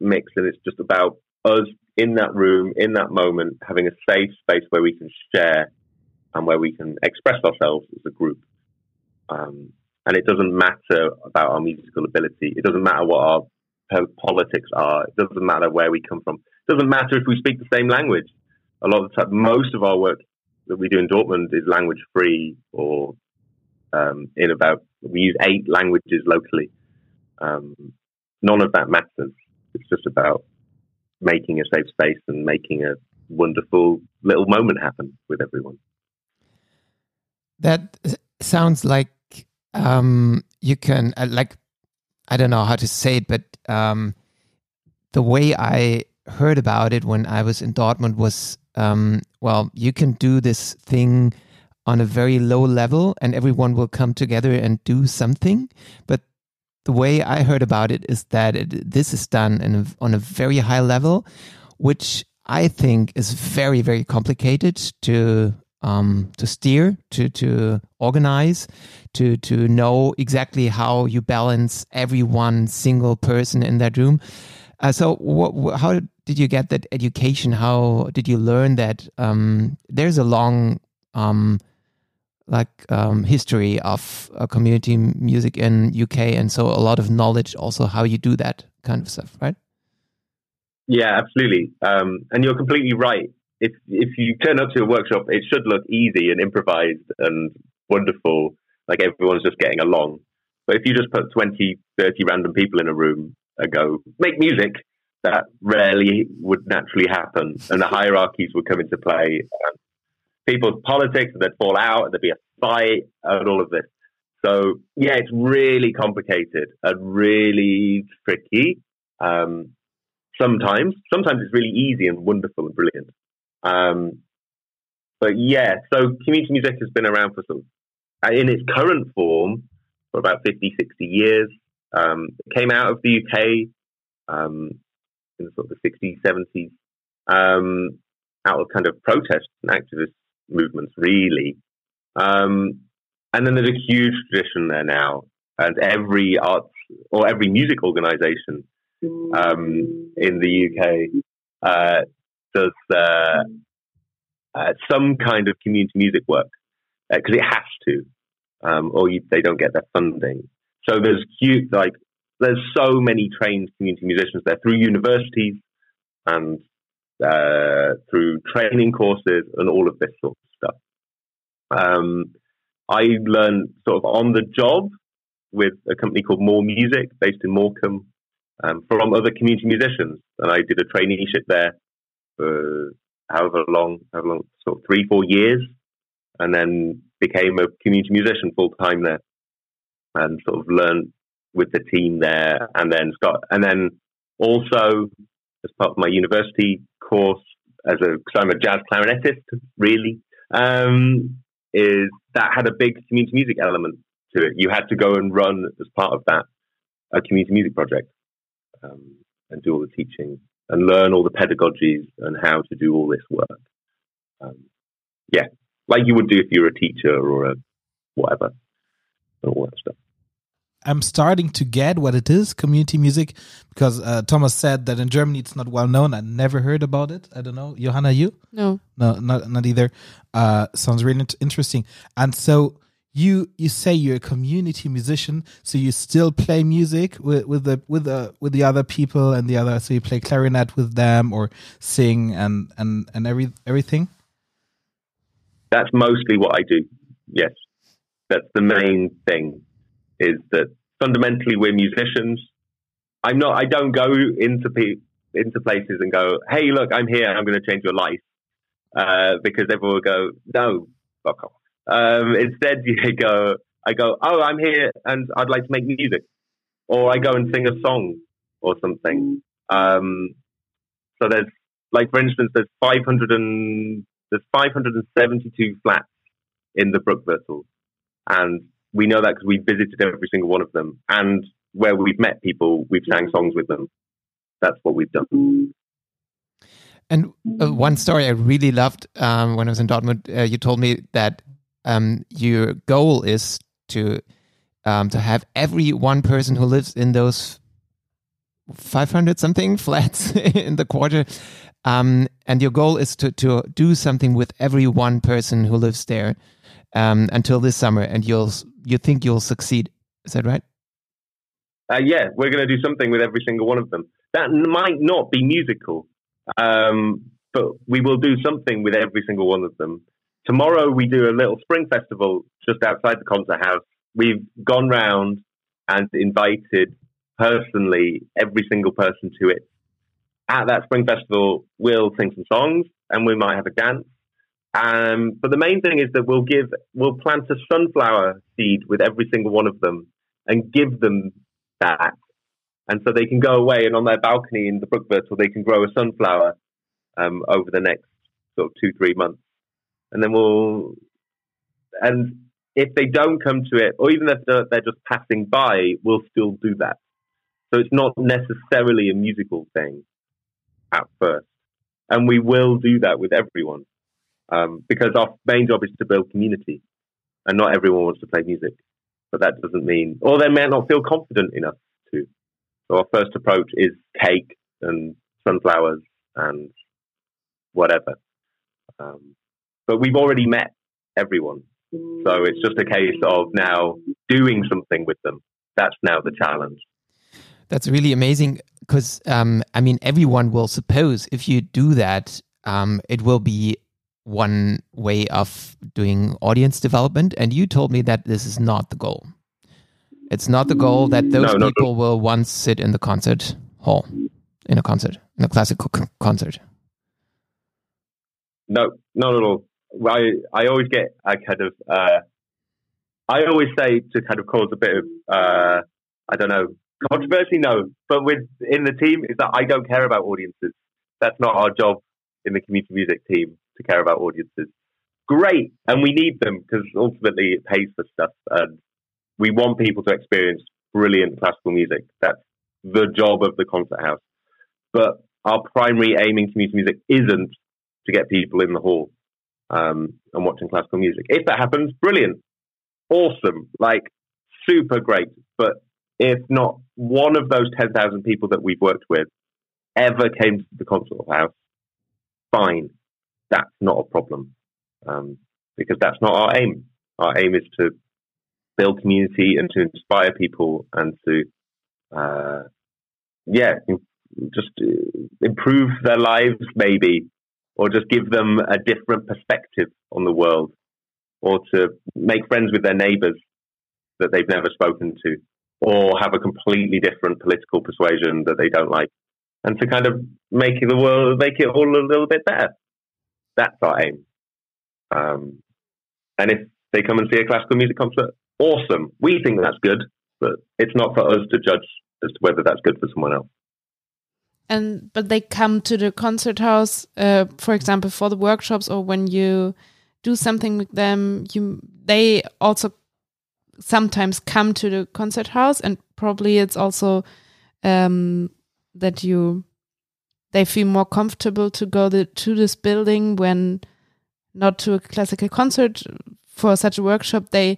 [SPEAKER 5] mix, and it's just about us in that room, in that moment, having a safe space where we can share and where we can express ourselves as a group. Um, and it doesn't matter about our musical ability. It doesn't matter what our politics are. It doesn't matter where we come from. It doesn't matter if we speak the same language. A lot of the time, most of our work that we do in Dortmund is language free or um, in about, we use eight languages locally. Um, none of that matters. It's just about making a safe space and making a wonderful little moment happen with everyone.
[SPEAKER 3] That sounds like um, you can, uh, like, I don't know how to say it, but um, the way I heard about it when I was in Dortmund was, um, well, you can do this thing on a very low level and everyone will come together and do something. But the way I heard about it is that it, this is done a, on a very high level, which I think is very, very complicated to um, to steer, to to organize, to to know exactly how you balance every one single person in that room. Uh, so, what, how did you get that education? How did you learn that? Um, there's a long um, like um, history of community music in UK, and so a lot of knowledge also how you do that kind of stuff, right?
[SPEAKER 5] Yeah, absolutely. Um, and you're completely right. If if you turn up to a workshop, it should look easy and improvised and wonderful, like everyone's just getting along. But if you just put 20, 30 random people in a room and go make music, that rarely would naturally happen, and the hierarchies would come into play. And people's politics, and they'd fall out, there'd be a fight, and all of this. So yeah, it's really complicated and really tricky. Um, sometimes, sometimes it's really easy and wonderful and brilliant. Um, but yeah, so community music has been around for of, uh, in its current form for about 50, 60 years. Um, it came out of the UK um, in sort of the 60s, 70s, um, out of kind of protest and activist movements, really. Um, and then there's a huge tradition there now, and every arts or every music organization um, in the UK uh, does uh, uh, some kind of community music work because uh, it has to, um, or you, they don't get their funding. So there's huge, like there's so many trained community musicians there through universities and uh, through training courses and all of this sort of stuff. Um, I learned sort of on the job with a company called More Music based in Morecambe um, from other community musicians. And I did a traineeship there for however long, however long, sort of three, four years, and then became a community musician full time there, and sort of learned with the team there, and then got, and then also as part of my university course as a because I'm a jazz clarinetist, really. Um, is that had a big community music element to it. You had to go and run as part of that a community music project um, and do all the teaching and learn all the pedagogies and how to do all this work. Um, yeah, like you would do if you were a teacher or a whatever, and all that stuff.
[SPEAKER 2] I'm starting to get what it is, community music, because uh, Thomas said that in Germany it's not well known. I never heard about it. I don't know, Johanna, you?
[SPEAKER 4] No,
[SPEAKER 2] no, not not either. Uh, sounds really interesting. And so you you say you're a community musician, so you still play music with with the with the with the other people and the other. So you play clarinet with them or sing and and and every everything.
[SPEAKER 5] That's mostly what I do. Yes, that's the main thing. Is that fundamentally we're musicians. I'm not. I don't go into pe- into places and go, "Hey, look, I'm here. I'm going to change your life," uh, because everyone will go, "No, fuck off." Um, instead, you go, I go, oh, I'm here and I'd like to make music, or I go and sing a song or something. Um, so there's like, for instance, there's 500 and there's 572 flats in the Brückviertel, and we know that because we visited every single one of them, and where we've met people, we've sang songs with them. That's what we've done.
[SPEAKER 3] And uh, one story I really loved um, when I was in Dortmund, uh, you told me that um, your goal is to um, to have every one person who lives in those 500 something flats in the quarter um, and your goal is to, to do something with every one person who lives there um, until this summer and you'll you think you'll succeed is that right
[SPEAKER 5] uh, yeah we're going to do something with every single one of them that might not be musical um, but we will do something with every single one of them Tomorrow we do a little spring festival just outside the concert house. We've gone round and invited personally every single person to it. At that spring festival, we'll sing some songs and we might have a dance. Um, but the main thing is that we'll give, we'll plant a sunflower seed with every single one of them and give them that. And so they can go away and on their balcony in the Brückviertel, they can grow a sunflower um, over the next sort of two, three months and then we'll and if they don't come to it, or even if they're just passing by, we'll still do that. So it's not necessarily a musical thing at first, and we will do that with everyone um, because our main job is to build community, and not everyone wants to play music. But that doesn't mean, or they may not feel confident enough to. So our first approach is cake and sunflowers and whatever. Um, but we've already met everyone. So it's just a case of now doing something with them. That's now the challenge.
[SPEAKER 3] That's really amazing because, um, I mean, everyone will suppose if you do that, um, it will be one way of doing audience development. And you told me that this is not the goal. It's not the goal that those
[SPEAKER 5] No,
[SPEAKER 3] people will once sit in the concert hall, in a concert, in a classical c- concert.
[SPEAKER 5] No, not at all. I I always get a kind of uh, I always say to kind of cause a bit of uh, I don't know controversy. No, but with in the team is that I don't care about audiences. That's not our job in the community music team to care about audiences. Great, and we need them because ultimately it pays for stuff, and we want people to experience brilliant classical music. That's the job of the concert house. But our primary aim in community music isn't to get people in the hall um, and watching classical music. If that happens, brilliant, awesome, like super great. But if not one of those 10,000 people that we've worked with ever came to the concert house, fine, that's not a problem um, because that's not our aim. Our aim is to build community and to inspire people and to, uh, yeah, just uh, improve their lives maybe or just give them a different perspective on the world, or to make friends with their neighbors that they've never spoken to, or have a completely different political persuasion that they don't like, and to kind of make the world, make it all a little bit better. That's our aim. Um, and if they come and see a classical music concert, awesome. We think that's good, but it's not for us to judge as to whether that's good for someone else
[SPEAKER 4] and but they come to the concert house uh, for example for the workshops or when you do something with them you they also sometimes come to the concert house and probably it's also um, that you they feel more comfortable to go the, to this building when not to a classical concert for such a workshop they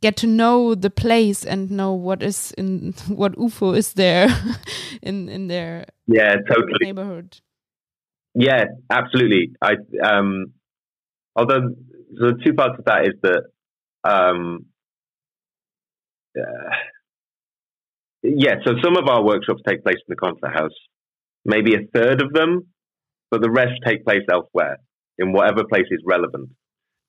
[SPEAKER 4] get to know the place and know what is in what UFO is there in in their
[SPEAKER 5] yeah totally
[SPEAKER 4] neighborhood.
[SPEAKER 5] Yeah, absolutely. I um, although the two parts of that is that um, uh, yeah. So some of our workshops take place in the concert house, maybe a third of them, but the rest take place elsewhere in whatever place is relevant.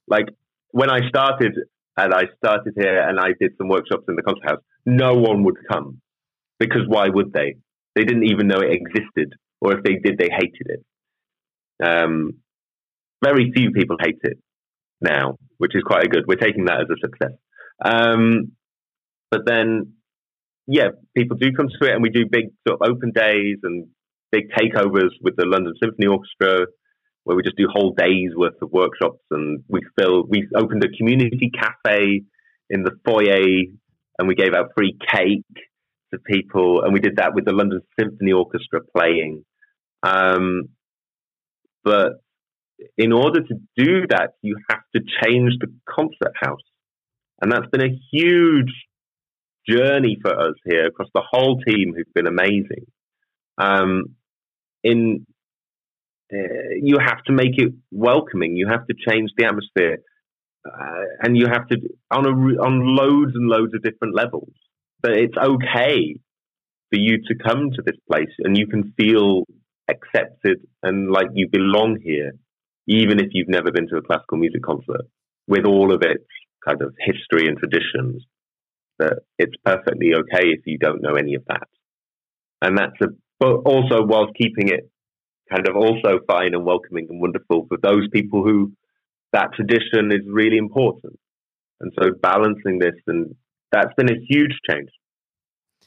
[SPEAKER 5] Like when I started and I started here and I did some workshops in the concert house, no one would come because why would they? They didn't even know it existed, or if they did, they hated it. Um, very few people hate it now, which is quite a good. We're taking that as a success. Um, but then, yeah, people do come to it, and we do big sort of open days and big takeovers with the London Symphony Orchestra, where we just do whole days worth of workshops, and we fill. We opened a community cafe in the foyer, and we gave out free cake to people, and we did that with the London Symphony Orchestra playing. Um, but in order to do that, you have to change the concert house. And that's been a huge journey for us here across the whole team who've been amazing. Um, in uh, you have to make it welcoming. You have to change the atmosphere, uh, and you have to on a on loads and loads of different levels. But it's okay for you to come to this place, and you can feel accepted and like you belong here, even if you've never been to a classical music concert, with all of its kind of history and traditions. That it's perfectly okay if you don't know any of that, and that's a but also whilst keeping it kind of also fine and welcoming and wonderful for those people who that tradition is really important. And so balancing this and that's been a huge change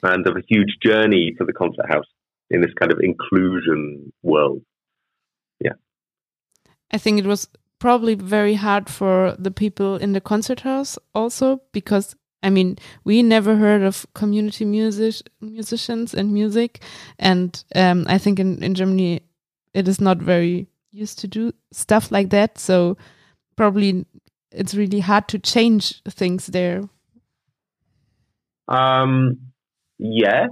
[SPEAKER 5] and of a huge journey for the concert house in this kind of inclusion world. Yeah.
[SPEAKER 4] I think it was probably very hard for the people in the concert house also because I mean we never heard of community music musicians and music, and um, I think in in Germany it is not very used to do stuff like that. So probably it's really hard to change things there.
[SPEAKER 5] Um, yeah,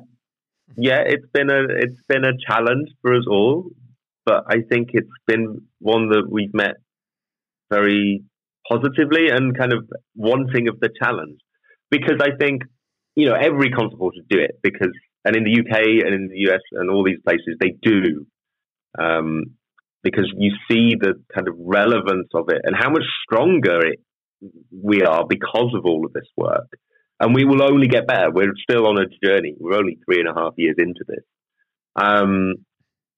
[SPEAKER 5] yeah, it's been a it's been a challenge for us all, but I think it's been one that we've met very positively and kind of wanting of the challenge because I think you know every hall should do it because and in the UK and in the US and all these places they do um, because you see the kind of relevance of it and how much stronger it, we are because of all of this work and we will only get better. We're still on a journey. We're only three and a half years into this. Um,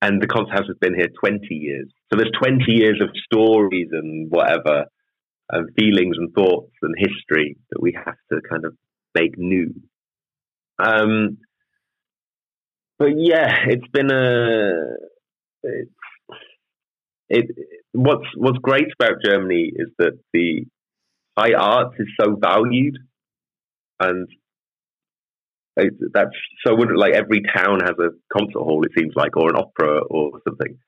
[SPEAKER 5] and the concert house has been here 20 years. So there's 20 years of stories and whatever, and feelings and thoughts and history that we have to kind of make new. Um, but yeah, it's been a. It's, it, what's what's great about Germany is that the high arts is so valued and that's so like every town has a concert hall it seems like or an opera or something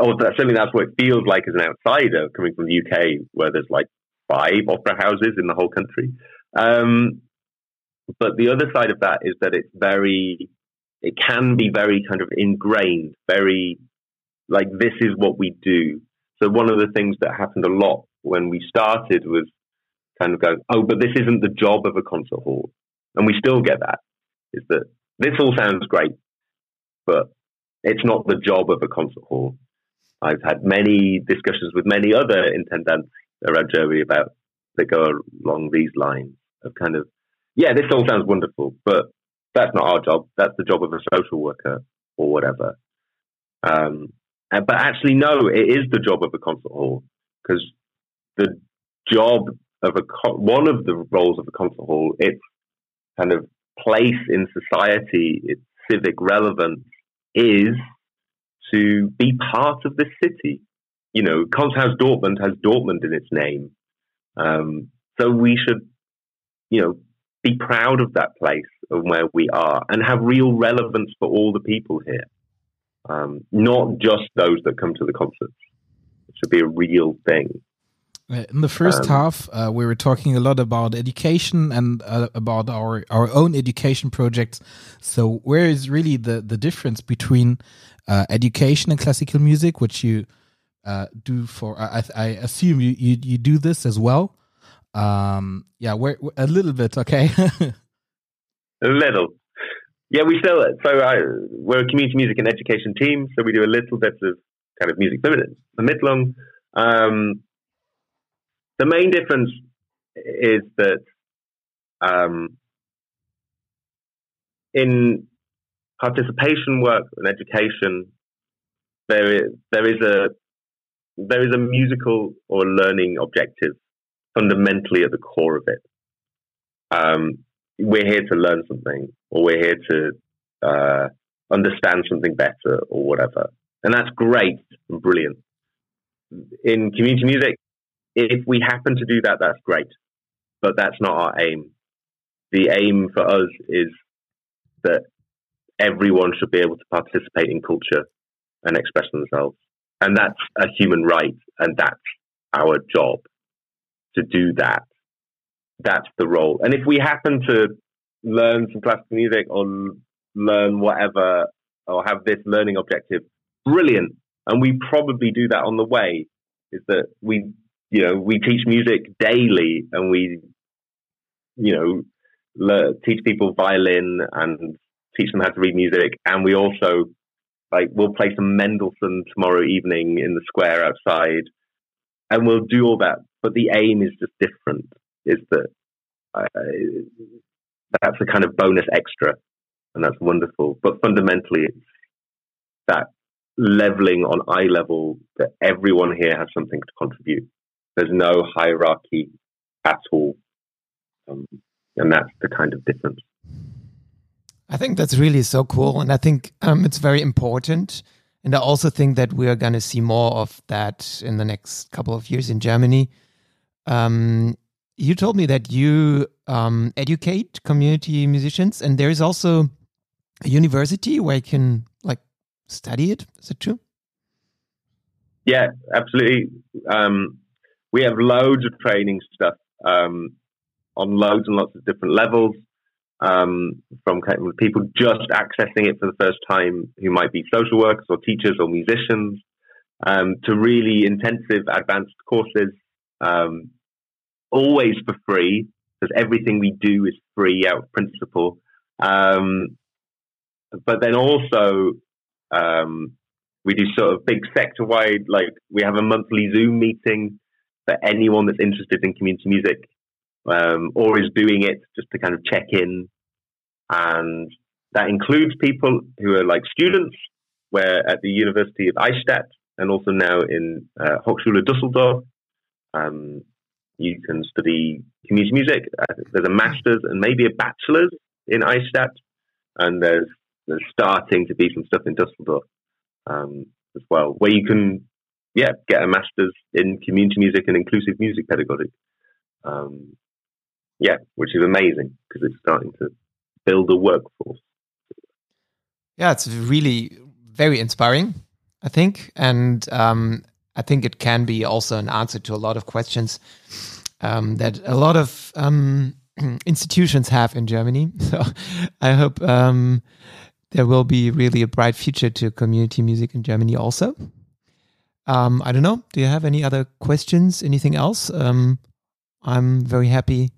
[SPEAKER 5] or certainly that's what it feels like as an outsider coming from the UK where there's like five opera houses in the whole country um, but the other side of that is that it's very it can be very kind of ingrained very like this is what we do so one of the things that happened a lot when we started was kind of going, oh, but this isn't the job of a concert hall. And we still get that is that this all sounds great, but it's not the job of a concert hall. I've had many discussions with many other intendants around Germany about that go along these lines of kind of, yeah, this all sounds wonderful, but that's not our job. That's the job of a social worker or whatever. Um, but actually, no, it is the job of a concert hall because the job of a one of the roles of a concert hall, its kind of place in society, its civic relevance is to be part of the city. You know, Konzerthaus Dortmund has Dortmund in its name, um, so we should, you know, be proud of that place and where we are, and have real relevance for all the people here, um, not just those that come to the concerts. It should be a real thing.
[SPEAKER 2] Uh, in the first um, half, uh, we were talking a lot about education and uh, about our our own education projects. So, where is really the the difference between uh, education and classical music, which you uh, do for? I, I, assume you, you you do this as well. Um, yeah, where a little bit, okay.
[SPEAKER 5] a little, yeah. We still so I, we're a community music and education team, so we do a little bit of kind of music vermittlung. Um, the main difference is that um, in participation work and education, there is there is a there is a musical or learning objective fundamentally at the core of it. Um, we're here to learn something, or we're here to uh, understand something better, or whatever, and that's great and brilliant. In community music, if we happen to do that, that's great, but that's not our aim. The aim for us is that everyone should be able to participate in culture and express themselves. And that's a human right, and that's our job to do that. That's the role. And if we happen to learn some classical music or learn whatever or have this learning objective, brilliant. And we probably do that on the way, is that we you know, we teach music daily and we, you know, le- teach people violin and teach them how to read music. And we also, like, we'll play some Mendelssohn tomorrow evening in the square outside and we'll do all that. But the aim is just different, is that uh, that's a kind of bonus extra and that's wonderful. But fundamentally, it's that leveling on eye level that everyone here has something to contribute. There's no hierarchy at all. Um, and that's the kind of difference.
[SPEAKER 3] I think that's really so cool. And I think um, it's very important And I also think that we are going to see more of that in the next couple of years in Germany. Um, you told me that you um, educate community musicians, and there is also a university where you can like study it. Is it true?
[SPEAKER 5] Yeah, absolutely. Um, we have loads of training stuff um, on loads and lots of different levels. Um, from people just accessing it for the first time, who might be social workers or teachers or musicians, um, to really intensive advanced courses, um, always for free because everything we do is free out of principle. Um, but then also, um, we do sort of big sector wide, like we have a monthly Zoom meeting for anyone that's interested in community music um, or is doing it just to kind of check in. And that includes people who are like students, where at the University of Eichstätt and also now in uh, Hochschule Düsseldorf, um, you can study community music. Uh, there's a master's and maybe a bachelor's in Eichstätt, and there's, there's starting to be some stuff in Düsseldorf um, as well, where you can, yeah, get a master's in community music and inclusive music pedagogy. Um, yeah, which is amazing because it's starting to build a workforce.
[SPEAKER 3] Yeah, it's really very inspiring, I think, and um, I think it can be also an answer to a lot of questions um, that a lot of um, institutions have in Germany. So I hope um, there will be really a bright future to community music in Germany also. Um, I don't know. Do you have any other questions? Anything else? Um, I'm very happy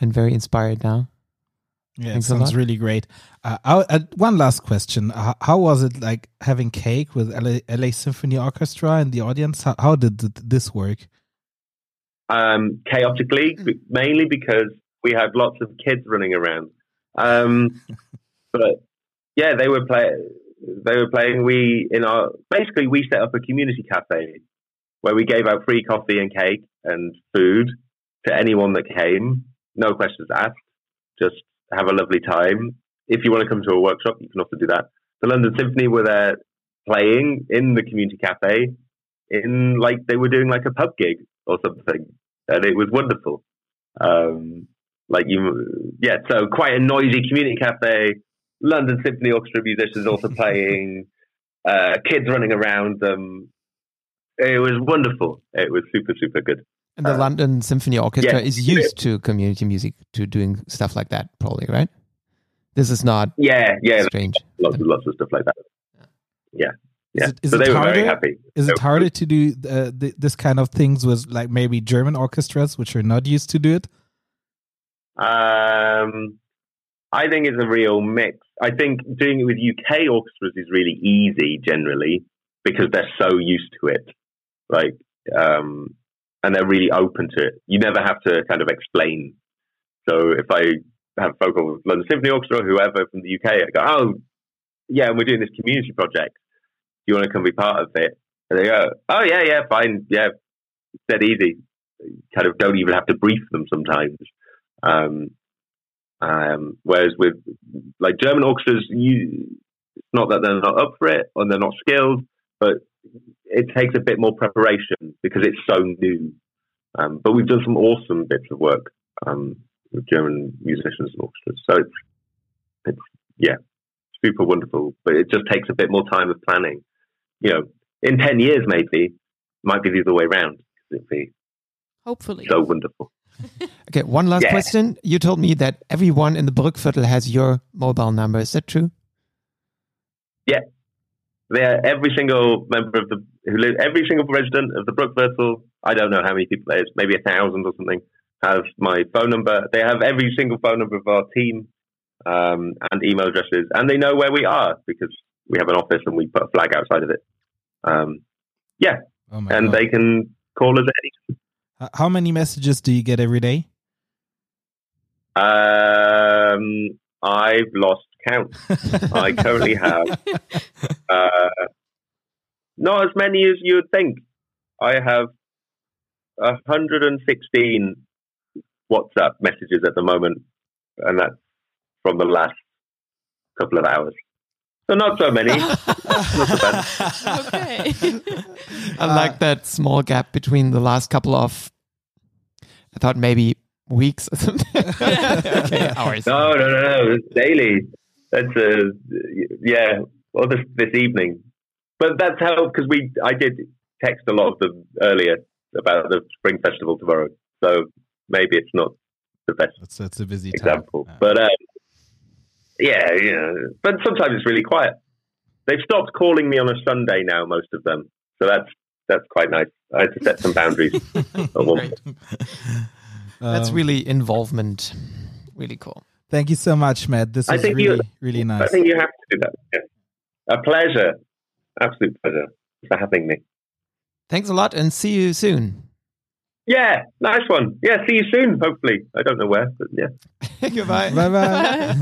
[SPEAKER 3] and very inspired now.
[SPEAKER 2] Yeah, Thanks it sounds really great. Uh, uh, one last question: how, how, was it like having cake with LA, LA Symphony Orchestra in the audience? How, how did this work?
[SPEAKER 5] Um, chaotically, mm. mainly because we had lots of kids running around. Um, but yeah, they were playing. They were playing. We in our basically we set up a community cafe where we gave out free coffee and cake and food to anyone that came. No questions asked. Just have a lovely time. If you want to come to a workshop, you can also do that. The London Symphony were there playing in the community cafe in like they were doing like a pub gig or something, and it was wonderful. Um, like you, yeah, so quite a noisy community cafe. London Symphony Orchestra musicians also playing, uh, kids running around. Um, it was wonderful. It was super, super good.
[SPEAKER 3] And the uh, London Symphony Orchestra yeah. is used to community music, to doing stuff like that, probably, right? This is not
[SPEAKER 5] yeah, yeah,
[SPEAKER 3] strange.
[SPEAKER 5] Lots, and, lots of stuff like that. Yeah, yeah.
[SPEAKER 2] Is it, is so they harder, were very happy. Is it harder to do uh, th this kind of things with like maybe German orchestras, which are not used to do it?
[SPEAKER 5] Um, I think it's a real mix. I think doing it with UK orchestras is really easy generally because they're so used to it. Like, um, and they're really open to it. You never have to kind of explain. So if I have phone with London Symphony Orchestra, whoever from the UK, I go, oh, yeah, and we're doing this community project. Do you want to come be part of it? And they go, oh, yeah, yeah, fine. Yeah, dead easy. kind of don't even have to brief them sometimes. Um, um, whereas with like German orchestras, you, it's not that they're not up for it or they're not skilled, but it takes a bit more preparation because it's so new. Um, but we've done some awesome bits of work um, with German musicians and orchestras. So it's, it's, yeah, super wonderful. But it just takes a bit more time of planning. You know, in 10 years, maybe, might be the other way around. It'd be
[SPEAKER 4] Hopefully.
[SPEAKER 5] So wonderful.
[SPEAKER 3] okay, one last yeah. question. You told me that everyone in the Brückviertel has your mobile number. Is that true?
[SPEAKER 5] Yeah, there, every single member of the who lives, every single resident of the Brückviertel, I don't know how many people there is, maybe a thousand or something, Have my phone number. They have every single phone number of our team um, and email addresses, and they know where we are because we have an office and we put a flag outside of it. Um, yeah, oh and God. they can call us at any.
[SPEAKER 2] How many messages do you get every day?
[SPEAKER 5] Um, I've lost count. I currently have uh, not as many as you would think. I have 116 WhatsApp messages at the moment, and that's from the last couple of hours. So not so many. not so
[SPEAKER 4] okay.
[SPEAKER 2] I uh, like that small gap between the last couple of. I thought maybe weeks or something. okay, hours.
[SPEAKER 5] No, no, no, no. It's daily. That's a yeah. Well, this this evening, but that's how because we I did text a lot of them earlier about the spring festival tomorrow. So maybe it's not the best.
[SPEAKER 3] That's, that's a busy
[SPEAKER 5] example,
[SPEAKER 3] yeah.
[SPEAKER 5] but. Uh, yeah, yeah, but sometimes it's really quiet. They've stopped calling me on a Sunday now, most of them. So that's that's quite nice. I had to set some boundaries.
[SPEAKER 2] that's
[SPEAKER 3] um,
[SPEAKER 2] really involvement. Really cool.
[SPEAKER 3] Thank you so much, Matt. This
[SPEAKER 5] is
[SPEAKER 3] really,
[SPEAKER 5] you,
[SPEAKER 3] really nice.
[SPEAKER 5] I think you have to do that. Yeah. A pleasure. Absolute pleasure for having me.
[SPEAKER 2] Thanks a lot and see you soon.
[SPEAKER 5] Yeah, nice one. Yeah, see you soon, hopefully. I don't know where, but yeah.
[SPEAKER 2] Goodbye.
[SPEAKER 3] Bye bye.